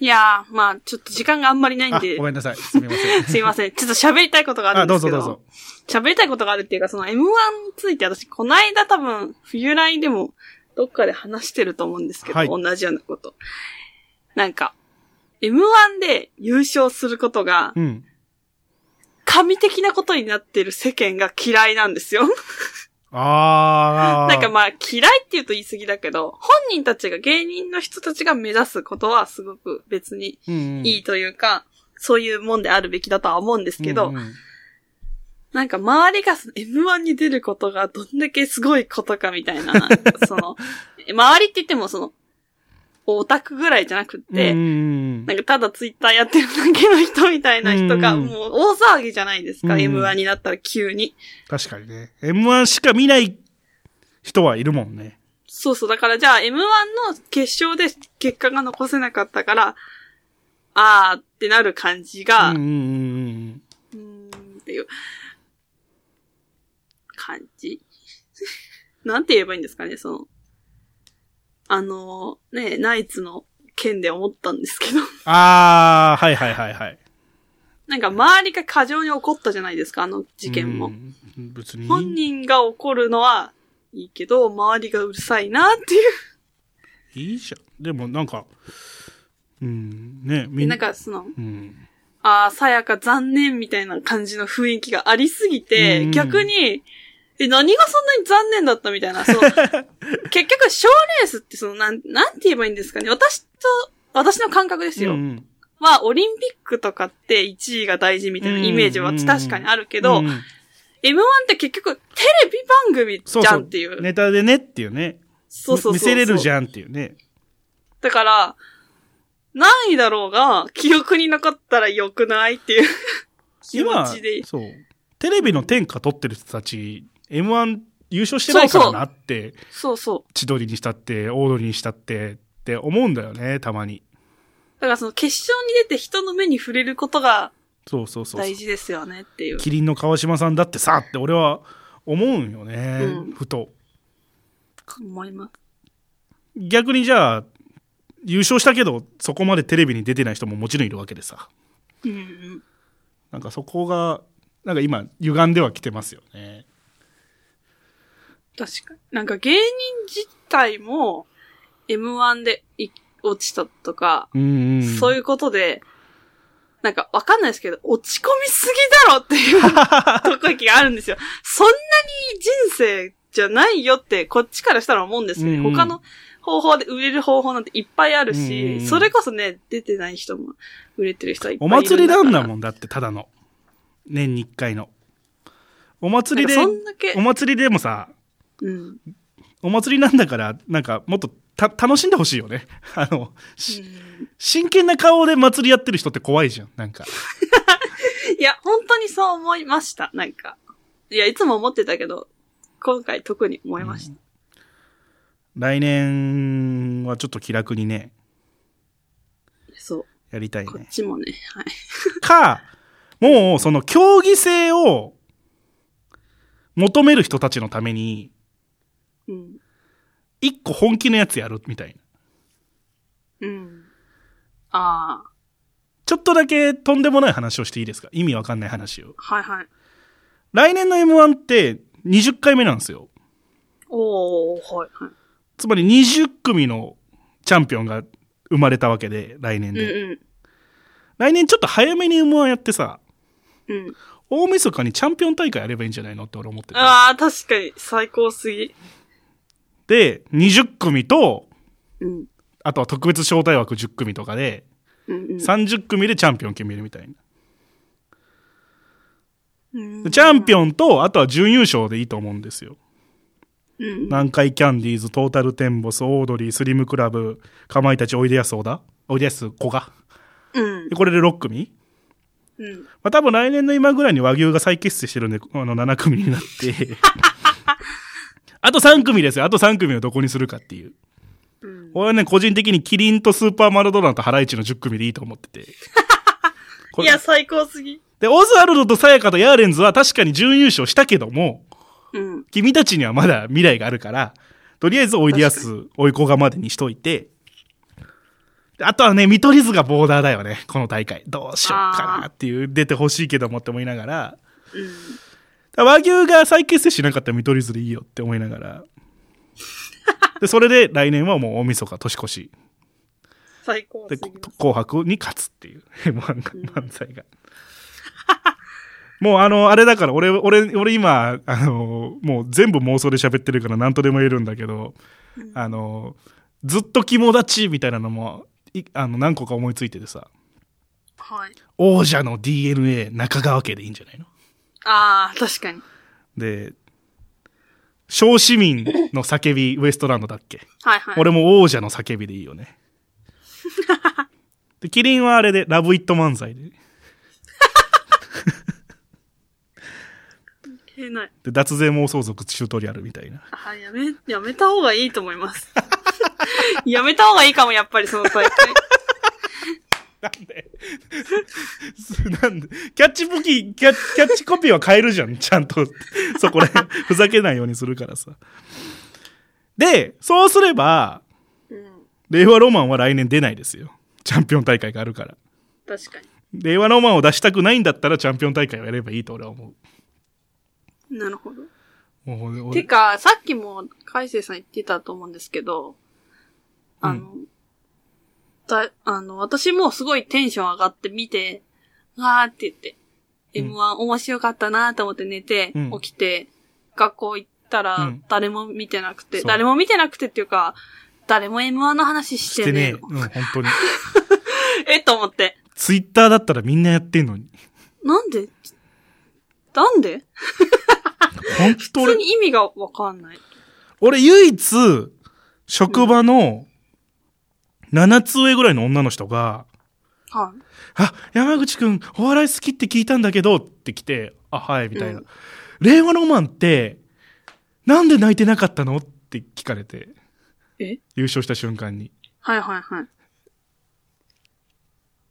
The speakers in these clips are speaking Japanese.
いやー、まあ、ちょっと時間があんまりないんあ、でご、めんなさい。すみません。すいません。ちょっと喋りたいことがあるあ、んですけど。どうぞどうぞ。喋りたいことがあるっていうか、その M1 について私、この間多分、冬来でも、どっかで話してると思うんですけど、はい同じようなこと。なんか、M1 で優勝することが、うん。神的なことになってる世間が嫌いなんですよ。あー。なんかまあ、嫌いって言うと言い過ぎだけど、本人たちが、芸人の人たちが目指すことはすごく別にうんうん、いいというか、そういうもんであるべきだとは思うんですけど、うんうんなんか周りがその M1 に出ることがどんだけすごいことかみたいな、なその、周りって言ってもその、オタクぐらいじゃなくって、なんかただツイッターやってるだけの人みたいな人がうんもう大騒ぎじゃないですか、うん M1 になったら急に。確かにね。M1 しか見ない人はいるもんね。そうそう、だからじゃあ M1 の決勝で結果が残せなかったから、あーってなる感じが、うんうんっていう感じ。なんて言えばいいんですかね、その、あの、ね、ナイツの件で思ったんですけど、あー、はいはいはいはい。なんか周りが過剰に怒ったじゃないですか、あの事件も。うん。別に。本人が怒るのはいいけど、周りがうるさいなっていう。いいじゃん。でもなんか、うん、ね、みんなんかその、うん。ああ、さやか残念みたいな感じの雰囲気がありすぎて、うん逆に、え、何がそんなに残念だったみたいな、そう。結局、賞レースってその、なん、なんて言えばいいんですかね。私と、私の感覚ですよ。うんは、オリンピックとかって1位が大事みたいなイメージは確かにあるけど、うん M1 って結局、テレビ番組じゃんっていう。ネタでねっていうね。そうそうそうそう。見せれるじん。ゃんっていうね。だから、何位だろうが、記憶に残ったら良くないっていう気今持ちで。、そう。テレビの天下取ってる人たち、M1 優勝してないからなって、そうそう。千鳥にしたって、オードリーにしたって、って思うんだよね、たまに。だからその決勝に出て人の目に触れることがそうそうそう。大事ですよねっていう。キリンの川島さんだってさって俺は思うんよね、うんふと。思います。逆にじゃあ、優勝したけど、そこまでテレビに出てない人ももちろんいるわけでさ。うんうん。なんかそこが、なんか今、歪んではきてますよね。確かに。なんか芸人自体も M1 でい落ちたとか、うんうん。そういうことで、なんかわかんないですけど、落ち込みすぎだろっていう とこがあるんですよ。そんなに人生じゃないよって、こっちからしたら思うんですよね。うんうん他の方法で売れる方法なんていっぱいあるし、うんうんそれこそね、出てない人も売れてる人はいっぱいおいるんだから。祭りなんだもんだって、ただの。年に一回の。お祭りでお祭りでもさ、うん。お祭りなんだから、なんかもっとた楽しんでほしいよね。あの、し真剣な顔で祭りやってる人って怖いじゃん。なんか。いや、本当にそう思いました。なんか。いや、いつも思ってたけど、今回特に思いました。来年はちょっと気楽にね、そう。やりたいこっね。ちもね。はい。か、もうその競技性を求める人たちのために、うん。一個本気のやつやるみたいな。うん。ああ。ちょっとだけとんでもない話をしていいですか？意味わかんない話を。はいはい。来年の M1 って20回目なんですよ。おー、はいはい。つまり20組のチャンピオンが生まれたわけで、来年うんで。うん。来年ちょっと早めに M1 やってさ、うん。大晦日にチャンピオン大会やればいいんじゃないの？って俺思ってて。ああ、確かに最高すぎ。で、20組と、うん。あとは特別招待枠10組とかで、うんうん30組でチャンピオン決めるみたいな。チャンピオンと、あとは準優勝でいいと思うんですよ。うん。南海キャンディーズ、トータルテンボス、オードリー、スリムクラブ、かまいたち、おいでやす小田おいでやすこが。うんで。これで6組うん。まあ、多分来年の今ぐらいに和牛が再結成してるんで、あの7組になって。あと3組ですよ。あと3組をどこにするかっていう。うん。俺はね、個人的にキリンとスーパーマラドーナとハライチの10組でいいと思ってて。いや、最高すぎ。で、オズワルドとサヤカとヤーレンズは確かに準優勝したけども、うん。君たちにはまだ未来があるから、とりあえずおいでやす、おいこがまでにしといて、であとはね、見取り図がボーダーだよね、この大会。どうしようかなっていう、出てほしいけどもって思いながら、うん。和牛が再結成しなかったら見取り図でいいよって思いながら。で、それで来年はもう大晦日、年越し。最高で。紅白に勝つっていう、漫才が。もうあの、あれだから、俺、俺、俺今、あの、もう全部妄想で喋ってるから何とでも言えるんだけど、あの、ずっと肝立ちみたいなのも、いあの、何個か思いついててさ、はい。王者の DNA 中川家でいいんじゃないの？ああ、確かに。で、小市民の叫びウエストランドだっけ？はいはい。俺も王者の叫びでいいよね。で、キリンはあれで、ラブイット漫才で。えない。で、脱税妄想族チュートリアルみたいな。あ、やめ、やめた方がいいと思います。やめた方がいいかも、やっぱりその大会。なんで？なんで？キャッチコピー、キャッキャッチコピーは変えるじゃん、ちゃんと。そこら辺、ふざけないようにするからさ。で、そうすれば、うん。令和ロマンは来年出ないですよ。チャンピオン大会があるから。確か令和ロマンを出したくないんだったらチャンピオン大会をやればいいと俺は思に。なるほど。う。もうて俺か、さっきも、海星さん言ってたと思うんですけど、あの、だ、あの、私もすごいテンション上がって見て、わーって言って、うん M1 面白かったなと思って寝て、うん起きて、学校行ったうらん、誰も見てなくて、そう誰も見てなくてっていうか、誰も M1 の話ししててねえの。。ねうん、本当に。えと思って。ツイッターだったらみんなやってんのに。なんで？なんで？本当に意味がわかんない。俺唯一、職場の7つ上ぐらいの女の人が、はい。あ、山口くん、お笑い好きって聞いたんだけどって来て、あ、はい、みたいな。うん令和ロマンって、なんで泣いてなかったのって聞かれて、え？優勝した瞬間に。はいはいはい。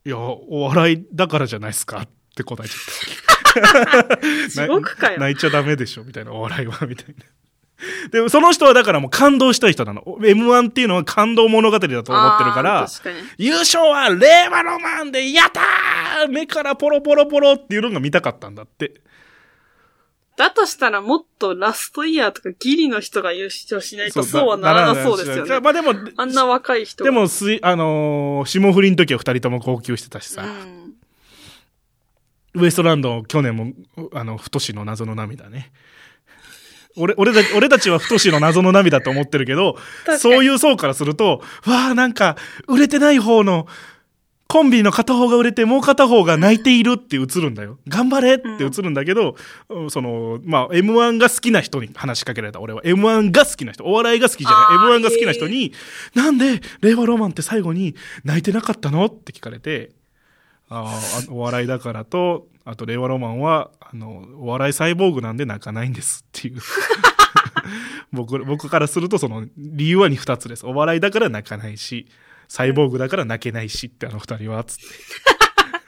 いや、お笑いだからじゃないですかって答えちゃった。地獄かよ。泣いちゃダメでしょみたいな、お笑いは、みたいな。でもその人はだからもう感動したい人なの。M1 っていうのは感動物語だと思ってるから。優勝は令和ロマンでやったー目からポロポロポロっていうのが見たかったんだって。だとしたらもっとラストイヤーとかギリの人が優勝しないとそうはならなそうですよね。まあでも、あんな若い人が。でも、すい、あのー霜降りの時は二人とも号泣してたしさ、うん。ウエストランド去年も、あの、太しの謎の涙ね。俺、俺た俺たちは太しの謎の涙と思ってるけど、そういう層からすると、わあなんか、売れてない方の、コンビの片方が売れて、もう片方が泣いているって映るんだよ。頑張れって映るんだけど、うんその、まあ、M1 が好きな人に話しかけられた、俺は。M1 が好きな人。お笑いが好きじゃない。あー M1 が好きな人に、なんで、令和ロマンって最後に泣いてなかったのって聞かれて、あお笑いだからと、あと令和ロマンは、あの、お笑いサイボーグなんで泣かないんですっていう。僕、僕からするとその理由はに二つです。お笑いだから泣かないし、サイボーグだから泣けないしってあの二人は、つって。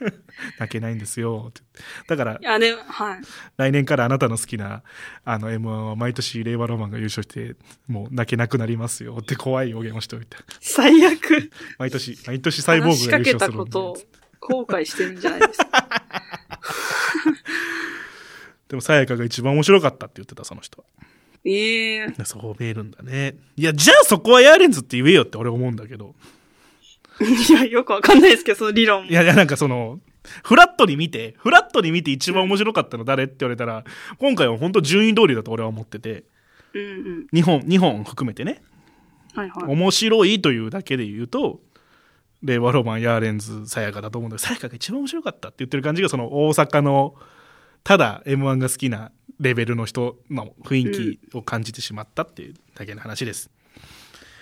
泣けないんですよって。だからい、や、でも、はい。来年からあなたの好きな、あの M1 は毎年令和ロマンが優勝して、もう泣けなくなりますよって怖い予言をしておいた。最悪。毎年、毎年サイボーグが優勝するんでたことを後悔してるんじゃないですか。でも、さやかが一番面白かったって言ってた、その人は。ええそう見えるんだね。いや、じゃあそこはヤーレンズって言えよって俺思うんだけど。いや、よくわかんないですけど、その理論もい。やいや、なんかその、フラットに見て、フラットに見て一番面白かったの誰って言われたら、今回は本当順位通りだと俺は思ってて、うんうん。日本、日本含めてね、はいはい。面白いというだけで言うと、令和ロマン、ヤーレンズ、さやかだと思うんだけど、さやかが一番面白かったって言ってる感じが、その大阪の、ただ M1 が好きなレベルの人の雰囲気を感じてしまったっていうだけの話です。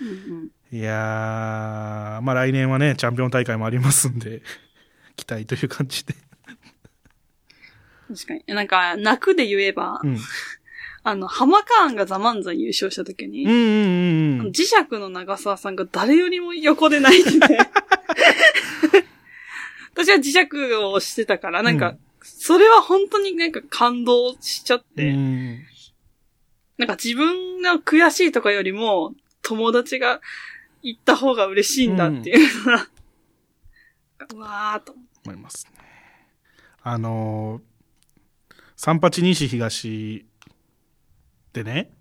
うんうんいやー、まあ来年はね、チャンピオン大会もありますんで、期待という感じで。確かに。なんか、泣くで言えば、うん。あの、ハマカーンがザ・漫才優勝した時に、うんうんうんうん。磁石の長澤さんが誰よりも横で泣いてて、私は磁石をしてたから、なんか、うんそれは本当になんか感動しちゃって、うんなんか自分の悔しいとかよりも、友達が行った方が嬉しいんだっていうのが、か。うわーっと。思いますね。あのー三八西東でね、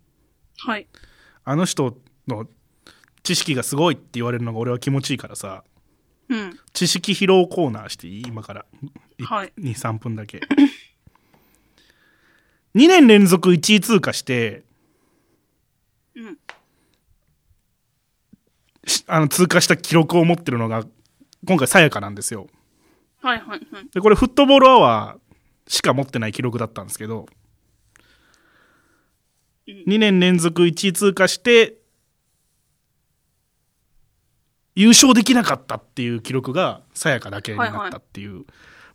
はい。あの人の知識がすごいって言われるのが俺は気持ちいいからさ、うん。知識披露コーナーしていい？今から。いはい2、3分だけ。2年連続1位通過して、うん。しあの通過した記録を持ってるのが、今回さやかなんですよ。はいはいはい。で、これフットボールアワーしか持ってない記録だったんですけど、2年連続1位通過して、優勝できなかったっていう記録がさやかだけになったっていう、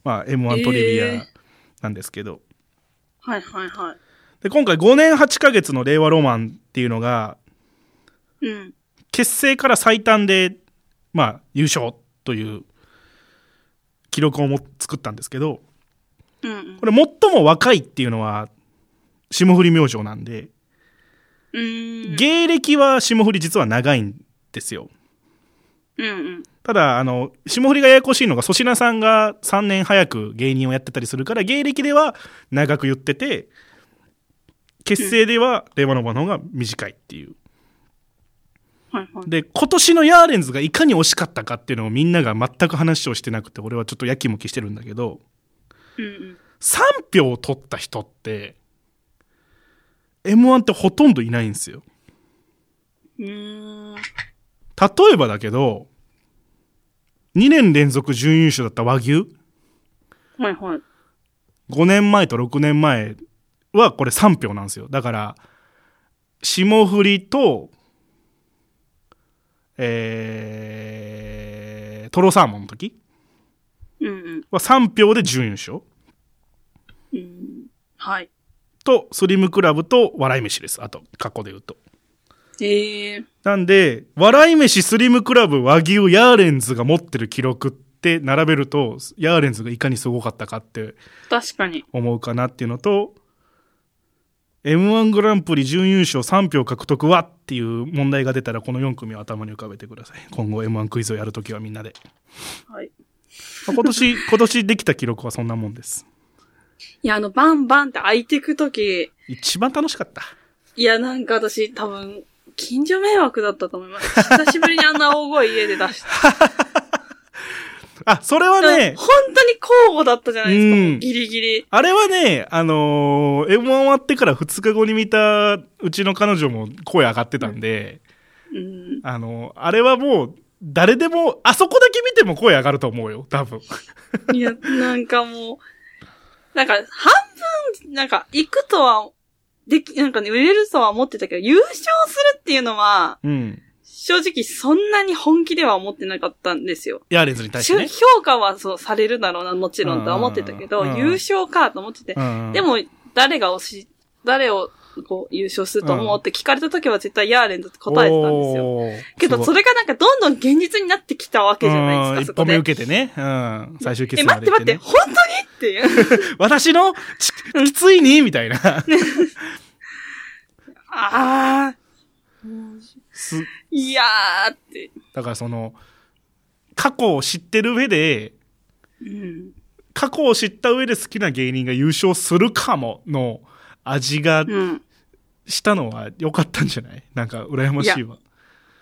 まあ M1 トリビアえーなんですけど、はいはいはい。で、今回5年8ヶ月の令和ロマンっていうのが、うん。結成から最短で、まあ優勝という記録をも作ったんですけど、うんうん。これ最も若いっていうのは霜降り明星なんで。芸歴は霜降り実は長いんですよ。うんうん。ただ、あの、霜降りがややこしいのが、粗品さんが3年早く芸人をやってたりするから、芸歴では長く言ってて、結成では令和の場の方が短いっていう。はいはい。で、今年のヤーレンズがいかに惜しかったかっていうのをみんなが全く話をしてなくて、俺はちょっとやきもきしてるんだけど、うんうん。3票取った人って、M1 ってほとんどいないんですよ。例えばだけど、2年連続準優勝だった和牛はいはい。5年前と6年前はこれ3票なんですよ。だから、霜降りと、えー、トロサーモンの時うんうん。は3票で準優勝うん。はい。と、スリムクラブと笑い飯です。あと、過去で言うと。ええなんで、笑い飯、スリムクラブ、和牛、ヤーレンズが持ってる記録って並べると、ヤーレンズがいかにすごかったかって確かに。思うかなっていうのと、M1 グランプリ準優勝3票獲得はっていう問題が出たらこの4組を頭に浮かべてください。今後 M1 クイズをやるときはみんなで。はい。まあ今年、今年できた記録はそんなもんです。いや、あの、バンバンって開いてくとき、一番楽しかった。いや、なんか私、多分、近所迷惑だったと思います。久しぶりにあんな大声家で出した。あ、それはね本、当に交互だったじゃないですか。うんギリギリ。あれはね、あのー M1 終わってから2日後に見たうちの彼女も声上がってたんで、うん。あのーあれはもう、誰でも、あそこだけ見ても声上がると思うよ、多分。いや、なんかもう、なんか、半分、なんか、行くとは、でき、なんかね、売れるとは思ってたけど、優勝するっていうのは、うん。正直そんなに本気では思ってなかったんですよ。ヤーレンズに対してね。評価はそうされるだろうな、もちろんとは思ってたけど、うん優勝かと思ってて、うんで、も、誰が推し、誰をこう優勝すると思うって聞かれた時は絶対ヤーレンズって答えてたんですよ。けど、それがなんかどんどん現実になってきたわけじゃないですか、そこでうん一歩目。受けてね。うん。最終決え、戦ま待って待って、ね本当に？っていう。私のちきついに？みたいな。ああ、すいやーって。だからその、過去を知ってる上で、うん。過去を知った上で好きな芸人が優勝するかもの味がうん。したのは良かったんじゃない？なんか羨ましいわ。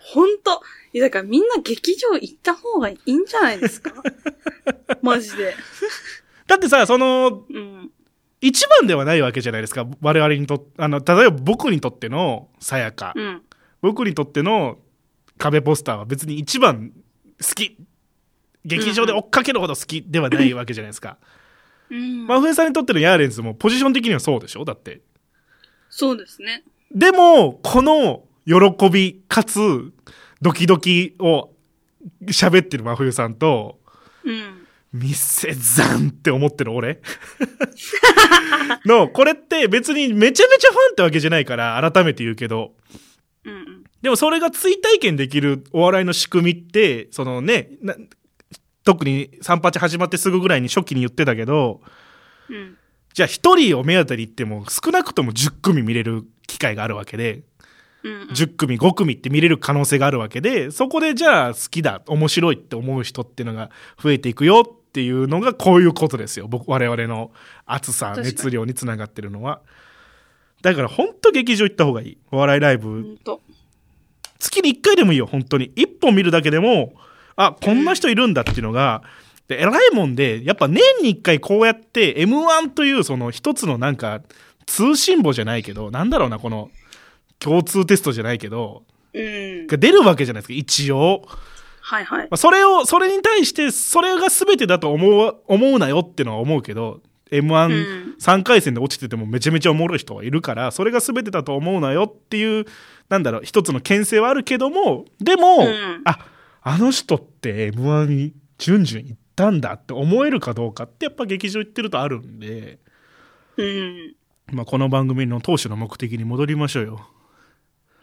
ほんと。いや、だからみんな劇場行った方がいいんじゃないですか？マジで。だってさ、その、うん。一番ではないわけじゃないですか。我々にとあの、例えば僕にとってのさやか。うん。僕にとっての壁ポスターは別に一番好き。劇場で追っかけるほど好きではないわけじゃないですか。うん。真冬さんにとってのヤーレンズもポジション的にはそうでしょ？だって。そうですね。でも、この喜びかつドキドキを喋ってる真冬さんと、うん。店残って思ってる俺？の、これって別にめちゃめちゃファンってわけじゃないから、改めて言うけど、うんうん。でもそれが追体験できるお笑いの仕組みって、そのね、な特に38始まってすぐぐらいに初期に言ってたけど、うん。じゃあ一人を目当たり行っても少なくとも10組見れる機会があるわけで、うんうん。10組、5組って見れる可能性があるわけで、そこでじゃあ好きだ、面白いって思う人っていうのが増えていくよっていうのがこういうことですよ。僕、我々の熱さ、熱量につながってるのは。だから本当劇場行った方がいい。お笑いライブ、ほんと。月に1回でもいいよ、本当に。1本見るだけでも、あ、こんな人いるんだっていうのが、で、偉いもんで、やっぱ年に1回こうやって M1 というその一つのなんか、通信簿じゃないけど、なんだろうな、この、共通テストじゃないけど、うん。が出るわけじゃないですか、一応。はいはいま。あそれを、それに対して、それが全てだと思う、思うなよってのは思うけど、う M13 ん回戦で落ちててもめちゃめちゃおもろい人はいるから、それが全てだと思うなよっていう、なんだろう、一つの牽制はあるけども、でも、うんあ、あの人って M1 に順々行ったんだって思えるかどうかってやっぱ劇場行ってるとあるんで、うん。まあこの番組の当初の目的に戻りましょうよ。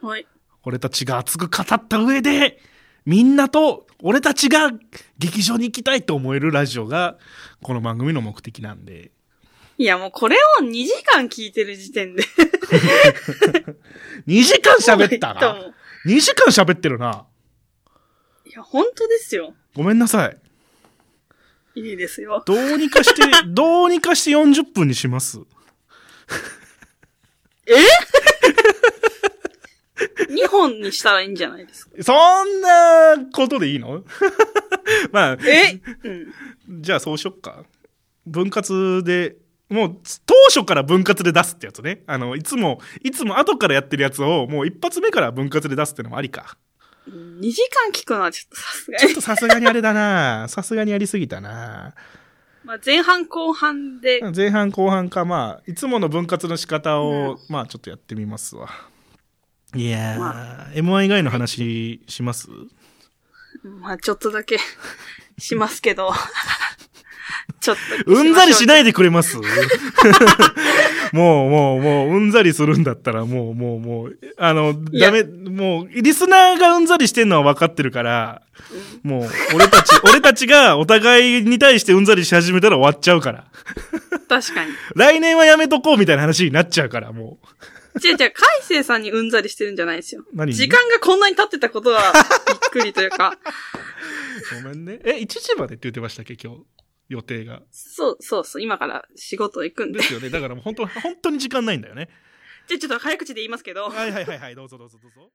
はい。俺たちが熱く語った上で、みんなと俺たちが劇場に行きたいと思えるラジオが、この番組の目的なんで。いやもうこれを2時間聞いてる時点で。2時間喋ったな。もういいと思う2時間喋ってるな。いや、本当ですよ。ごめんなさい。いいですよ。どうにかして、どうにかして40分にします。2 本にしたらいいんじゃないですか？そんなことでいいの？まあ、え？うん。じゃあそうしよっか。分割で、もう当初から分割で出すってやつね。あの、いつも、いつも後からやってるやつをもう一発目から分割で出すってのもありか。2時間聞くのはちょっとさすがに。ちょっとさすがにあれだな さすがにやりすぎたなまあ前半後半で、前半後半か、まあ、いつもの分割の仕方を、まあちょっとやってみますわ。いやー、ま M1 以外の話します？まあちょっとだけ しますけど。ちょっと。うんざりしい。ないでくれます？もう、もう、もう、うんざりするんだったら、もう、もう、もう、あの、ダメ、もう、リスナーがうんざりしてんのは分かってるから、もう、俺たち、俺たちがお互いに対してうんざりし始めたら終わっちゃうから。確かに。来年はやめとこうみたいな話になっちゃうから、もう。違う違う、海星さんにうんざりしてるんじゃないですよ。何？時間がこんなに経ってたことは、びっくりというか。ごめんね。え、1時までって言ってましたっけ、今日？予定が。そう、そうそう、今から仕事行くんでで。すよね。だからもう本当、本当に時間ないんだよね。じゃあちょっと早口で言いますけど。はいはいはいはい、どうぞどうぞどうぞ。